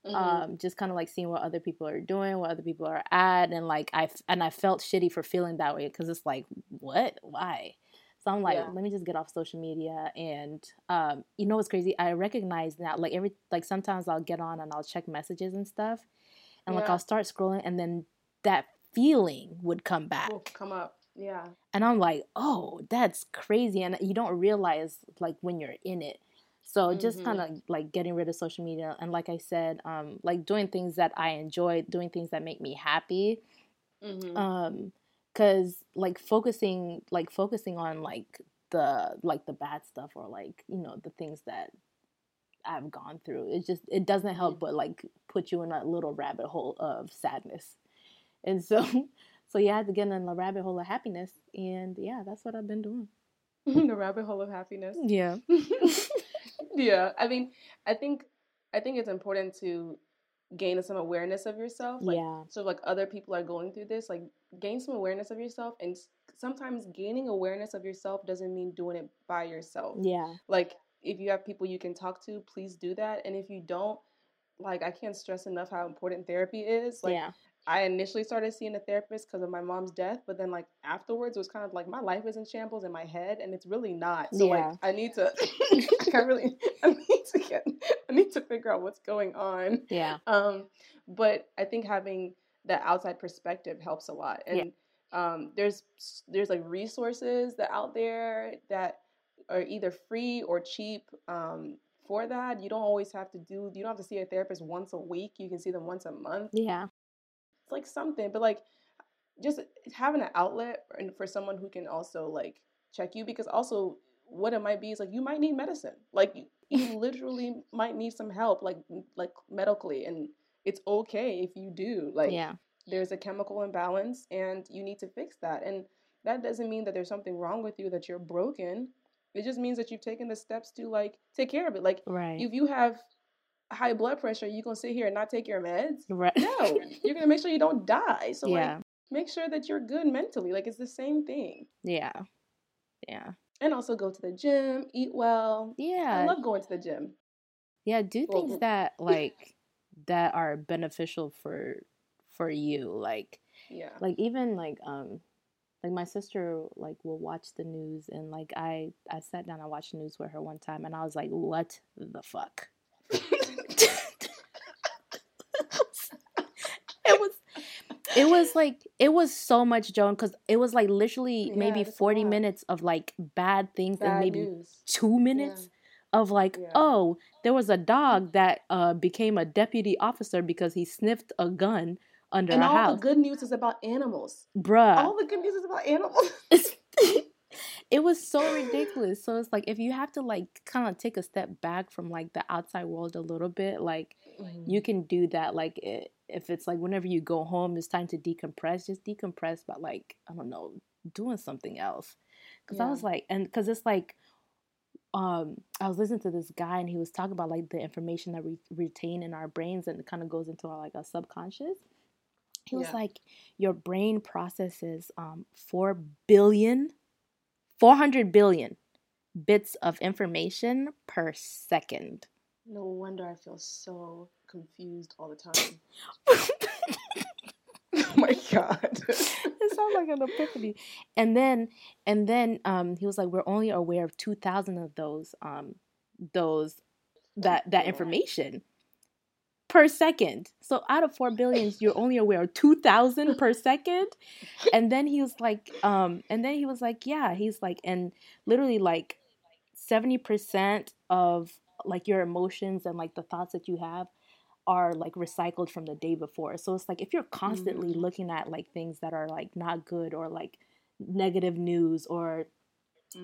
Mhm. Um just kind of like seeing what other people are doing, what other people are at and like I f- and I felt shitty for feeling that way cuz it's like what? Why? So I'm like, Yeah. let me just get off social media and um you know what's crazy? I recognize now like every like sometimes I'll get on and I'll check messages and stuff. And like Yeah. I'll start scrolling and then that feeling would come back. Will come up. Yeah. And I'm like, oh, that's crazy. And you don't realize like when you're in it. So just Mhm. kind of like getting rid of social media and like I said, um, like doing things that I enjoy, doing things that make me happy. hmm Um, cause like focusing, like focusing on like the like the bad stuff or like you know the things that I've gone through. It just it doesn't help but like put you in a little rabbit hole of sadness. And so so yeah, I had to get in the rabbit hole of happiness and yeah, that's what I've been doing. the rabbit hole of happiness. Yeah. yeah. I mean, I think I think it's important to gain some awareness of yourself. Like, Yeah. So like other people are going through this, like gain some awareness of yourself, and sometimes gaining awareness of yourself doesn't mean doing it by yourself. Yeah. Like if you have people you can talk to, please do that. And if you don't, like I can't stress enough how important therapy is. Like yeah. I initially started seeing a therapist because of my mom's death, but then like afterwards it was kind of like my life is in shambles in my head and it's really not. So Yeah. like I need to I really I need to get I need to figure out what's going on. Yeah. Um but I think having that outside perspective helps a lot. Yeah. And um there's there's like resources that out there that are either free or cheap um for that. You don't always have to do you don't have to see a therapist once a week. You can see them once a month Yeah. It's like something, but like just having an outlet and for someone who can also like check you because also what it might be is like you might need medicine. Like you, you literally might need some help like like medically and it's okay if you do. Like yeah. there's a chemical imbalance and you need to fix that. And that doesn't mean that there's something wrong with you that you're broken. It just means that you've taken the steps to like take care of it. Like Right. if you have high blood pressure, you gonna sit here and not take your meds? right. No, you're gonna make sure you don't die. So yeah. like make sure that you're good mentally. Like it's the same thing. yeah. Yeah. And also go to the gym, eat well. Yeah. I love going to the gym. Yeah, do Well, things that like that are beneficial for for you like Yeah. like even like um like my sister like will watch the news and like i i sat down and watched the news with her one time and i was like what the fuck it was it was like it was so much joan because it was like literally Yeah, maybe 40 minutes of like bad things and maybe news. two minutes of like Yeah. oh there was a dog that uh became a deputy officer because he sniffed a gun under And a all house the good news is about animals. bruh all the good news is about animals. it was so ridiculous. So it's like if you have to like kind of take a step back from like the outside world a little bit, like you can do that. Like i if it's like whenever you go home, it's time to decompress. Just decompress, but like I don't know, doing something else. Because I was like, and because it's like, um, I was listening to this guy and he was talking about like the information that we retain in our brains and it kind of goes into our like our subconscious. He was Yeah. like, your brain processes um 4 billion 400 billion bits of information per second. No wonder I feel so confused all the time. oh my god. it sounds like an epiphany. And then and then um he was like, we're only aware of two thousand of those um those that that information per second. So out of four billions, you're only aware of two thousand per second. And then he was like, um, and then he was like, yeah, he's like, and literally like seventy percent of like your emotions and like the thoughts that you have are like recycled from the day before. So it's like if you're constantly Mhm. looking at like things that are like not good or like negative news or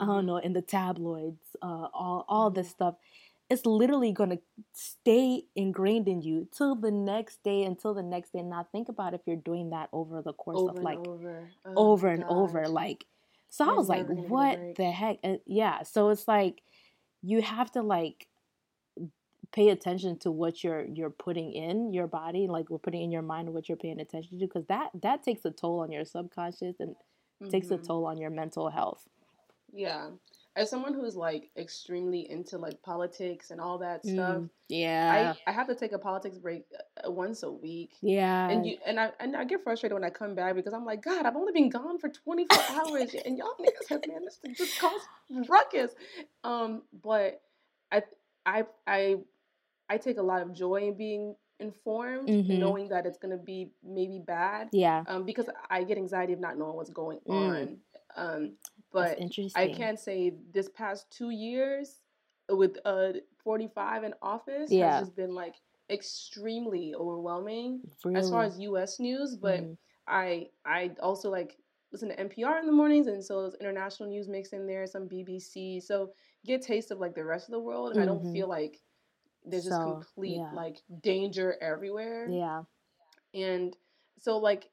I Mm-hmm. don't know in the tabloids, uh, all all this stuff, it's literally gonna stay ingrained in you till the next day, until the next day. And now think about if you're doing that over the course over of like over, Oh over and over, like. So I was like, never gonna get a what the heck? Yeah, so it's like you have to like pay attention to what you're you're putting in your body like we're putting in your mind what you're paying attention to because that that takes a toll on your subconscious and takes a Mhm. toll on your mental health Yeah. As someone who's like extremely into like politics and all that stuff, Mm, yeah I, I have to take a politics break uh, once a week. yeah And you and I and I get frustrated when I come back because I'm like, God, I've only been gone for 24 hours, and y'all niggas have managed to just cause ruckus. Um, but I I I I take a lot of joy in being informed, Mhm. knowing that it's gonna be maybe bad. yeah Um, because I get anxiety of not knowing what's going Mm. on. Um, but I can't say this past two years with uh 45 in office Yeah. has just been like extremely overwhelming really. as far as US news, but Mhm. I I also like listen to NPR in the mornings and so there's international news mixed in there, some BBC. So get a taste of like the rest of the world and I don't Mhm. feel like there's just complete yeah. like danger everywhere. yeah And so, like,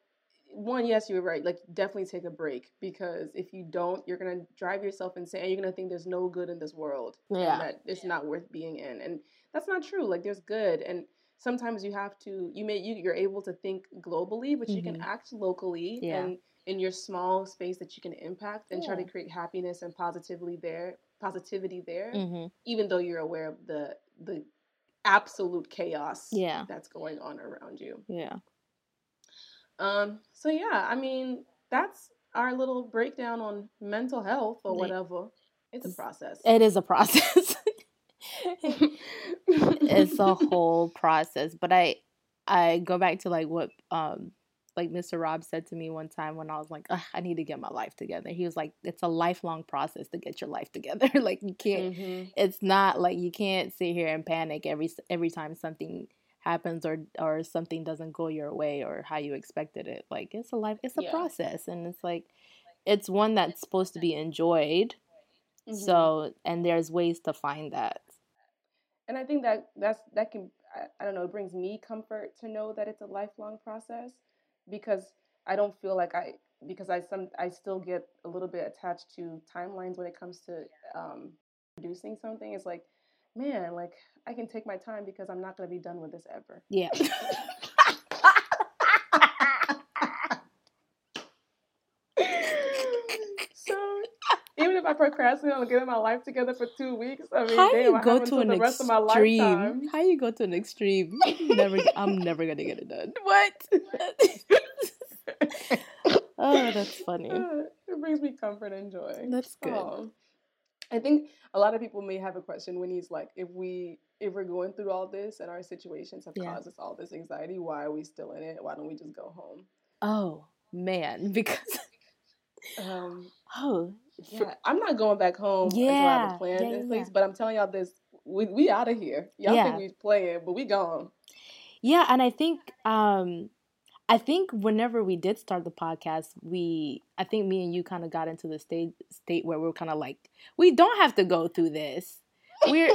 one, yes, you were right. Like, definitely take a break because if you don't, you're gonna drive yourself insane. You're gonna think there's no good in this world. Yeah. that it's not worth being in, and that's not true. Like, there's good, and sometimes you have to. You may you you're able to think globally, but you can Mhm. act locally Yeah. and in your small space that you can impact and try to create happiness and positively there, positivity there, hmm even though you're aware of the the absolute chaos Yeah. that's going on around you. yeah Um, so yeah, I mean, that's our little breakdown on mental health or whatever. It's a process. it is a process it's a whole process but i i go back to like what um like mr rob said to me one time when i was like i need to get my life together he was like it's a lifelong process to get your life together like you can't Mhm. it's not like you can't sit here and panic every every time something happens or or something doesn't go your way or how you expected it like it's a life it's a Yeah. process and it's like it's one that's supposed to be enjoyed Mhm. so and there's ways to find that and I think that that's that can I, I don't know, it brings me comfort to know that it's a lifelong process because I don't feel like I because I some I still get a little bit attached to timelines when it comes to um, producing something. It's like, man, like I can take my time because I'm not gonna be done with this ever. yeah so even if I procrastinate on getting my life together for two weeks, I mean, How damn, you go to an the rest of my lifetime. How you go to an extreme? never, I'm never gonna get it done. What? oh, that's funny. it brings me comfort and joy. That's good. Um, I think a lot of people may have a question when he's like, if we if we're going through all this and our situations have Yeah. caused us all this anxiety, why are we still in it? Why don't we just go home? Oh man, because Um, oh yeah, I'm not going back home until I have Yeah, a plan yeah, in place. yeah. But I'm telling y'all this, we we out of here. Y'all Yeah. think we playing, but we gone. Yeah, and I think um I think whenever we did start the podcast, we I think me and you kind of got into the state state where we are kind of like we don't have to go through this. We're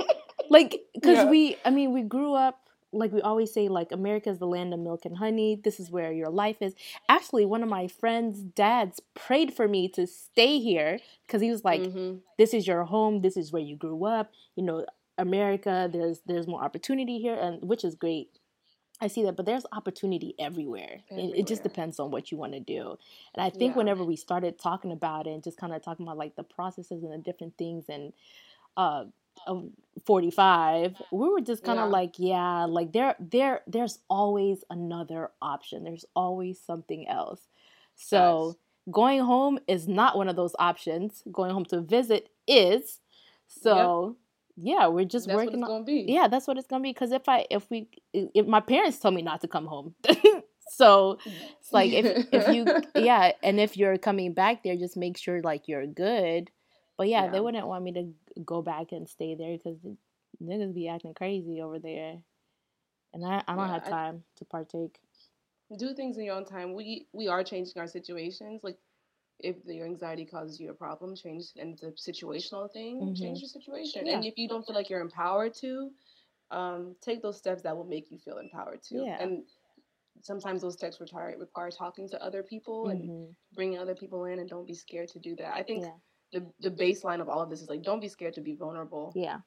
like cuz Yeah. we I mean, we grew up like we always say like America is the land of milk and honey. This is where your life is. Actually, one of my friends' dads prayed for me to stay here cuz he was like Mhm. this is your home this is where you grew up you know america there's there's more opportunity here and which is great i see that but there's opportunity everywhere, It, it just depends on what you want to do and i think Yeah. whenever we started talking about it and just kind of talking about like the processes and the different things and uh of 45 we were just kind of Yeah. like yeah like there there there's always another option there's always something else so Facts. going home is not one of those options. Going home to visit is. So yeah, we're just working. That's what it's on. gonna be. Yeah, that's what it's gonna be. Because if I if we if my parents told me not to come home, so it's like if if you yeah, and if you're coming back there, just make sure like you're good. But yeah, they wouldn't want me to go back and stay there because niggas be acting crazy over there, and I I don't Yeah, have I- time to partake. do things in your own time. We we are changing our situations. Like if your anxiety causes you a problem, change and it's a situational thing. Mhm. Change your situation. Yeah. And if you don't feel like you're empowered to, um, take those steps that will make you feel empowered to. Yeah. And sometimes those steps require require talking to other people and Mhm. bringing other people in, and don't be scared to do that. I think Yeah, the the baseline of all of this is like don't be scared to be vulnerable yeah,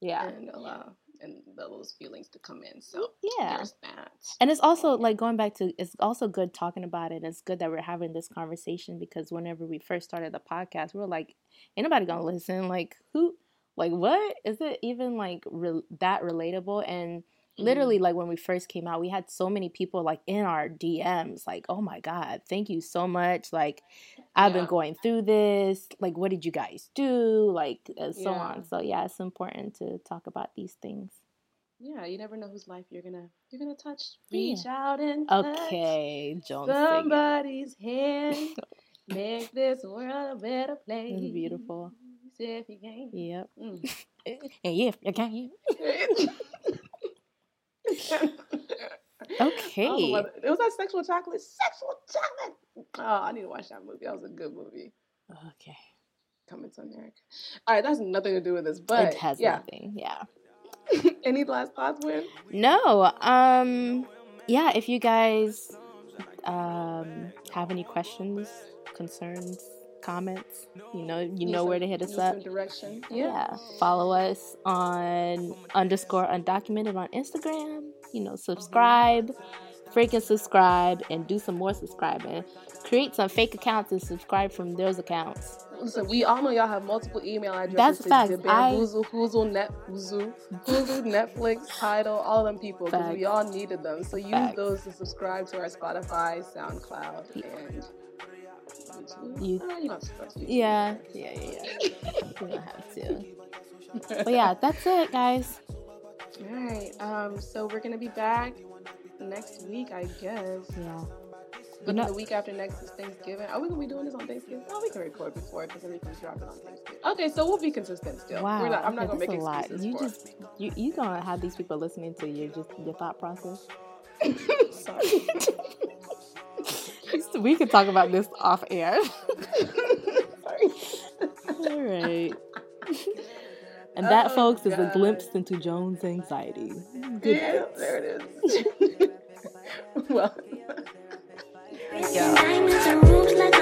yeah. and allow and those feelings to come in. So Yeah. there's that. And it's also like going back to it's also good talking about it. It's good that we're having this conversation because whenever we first started the podcast, we were like, ain't nobody gonna listen. Like who? Like what? Is it even like re- that relatable? And literally, like when we first came out, we had so many people like in our DMs, like, oh my god, thank you so much. Like I've been going through this. Like what did you guys do? Like and so Yeah. on. So yeah, it's important to talk about these things. Yeah, you never know whose life you're gonna you're gonna touch. Yeah. Reach out and touch Okay, Jones. somebody's hand. Make this world a better place. It's beautiful. If you can. Yep. Mm. And yeah, you can. Okay. it was that sexual chocolate. Sexual chocolate. Oh, I need to watch that movie. That was a good movie. Okay. Coming to America. All right, that's nothing to do with this, but it has yeah. nothing. Yeah. Any last thoughts, Win? No. Um. Yeah. If you guys um have any questions, concerns, comments, you know, you Need know where to hit us up. Direction. Yeah. Follow us on underscore undocumented on Instagram. You know, subscribe, freaking subscribe, and do some more subscribing. Create some fake accounts and subscribe from those accounts. Listen, we all know y'all have multiple email addresses. That's facts. the Bamboozle, Hoozle, Net, Hoozle, Netflix, Tidal, all them people, because we all needed them. So use Facts. those to subscribe to our Spotify, SoundCloud, and YouTube. You- you don't subscribe to YouTube. Yeah, yeah, yeah, yeah. you don't have to. But yeah, that's it, guys. All right. Um. So we're gonna be back next week, I guess. Yeah. But know- the week after next is Thanksgiving. Are we gonna be doing this on Thanksgiving? Oh, we can record before because everything's dropping on Thanksgiving. Okay, so we'll be consistent still. Wow. We're not, I'm not gonna make that's a lot. You just you you gonna have these people listening to your just your thought process. Sorry. we could talk about this off air. Sorry. All right. And that, Oh, folks, is a glimpse into Joan's anxiety. Good Yeah, there it is. well. It's 9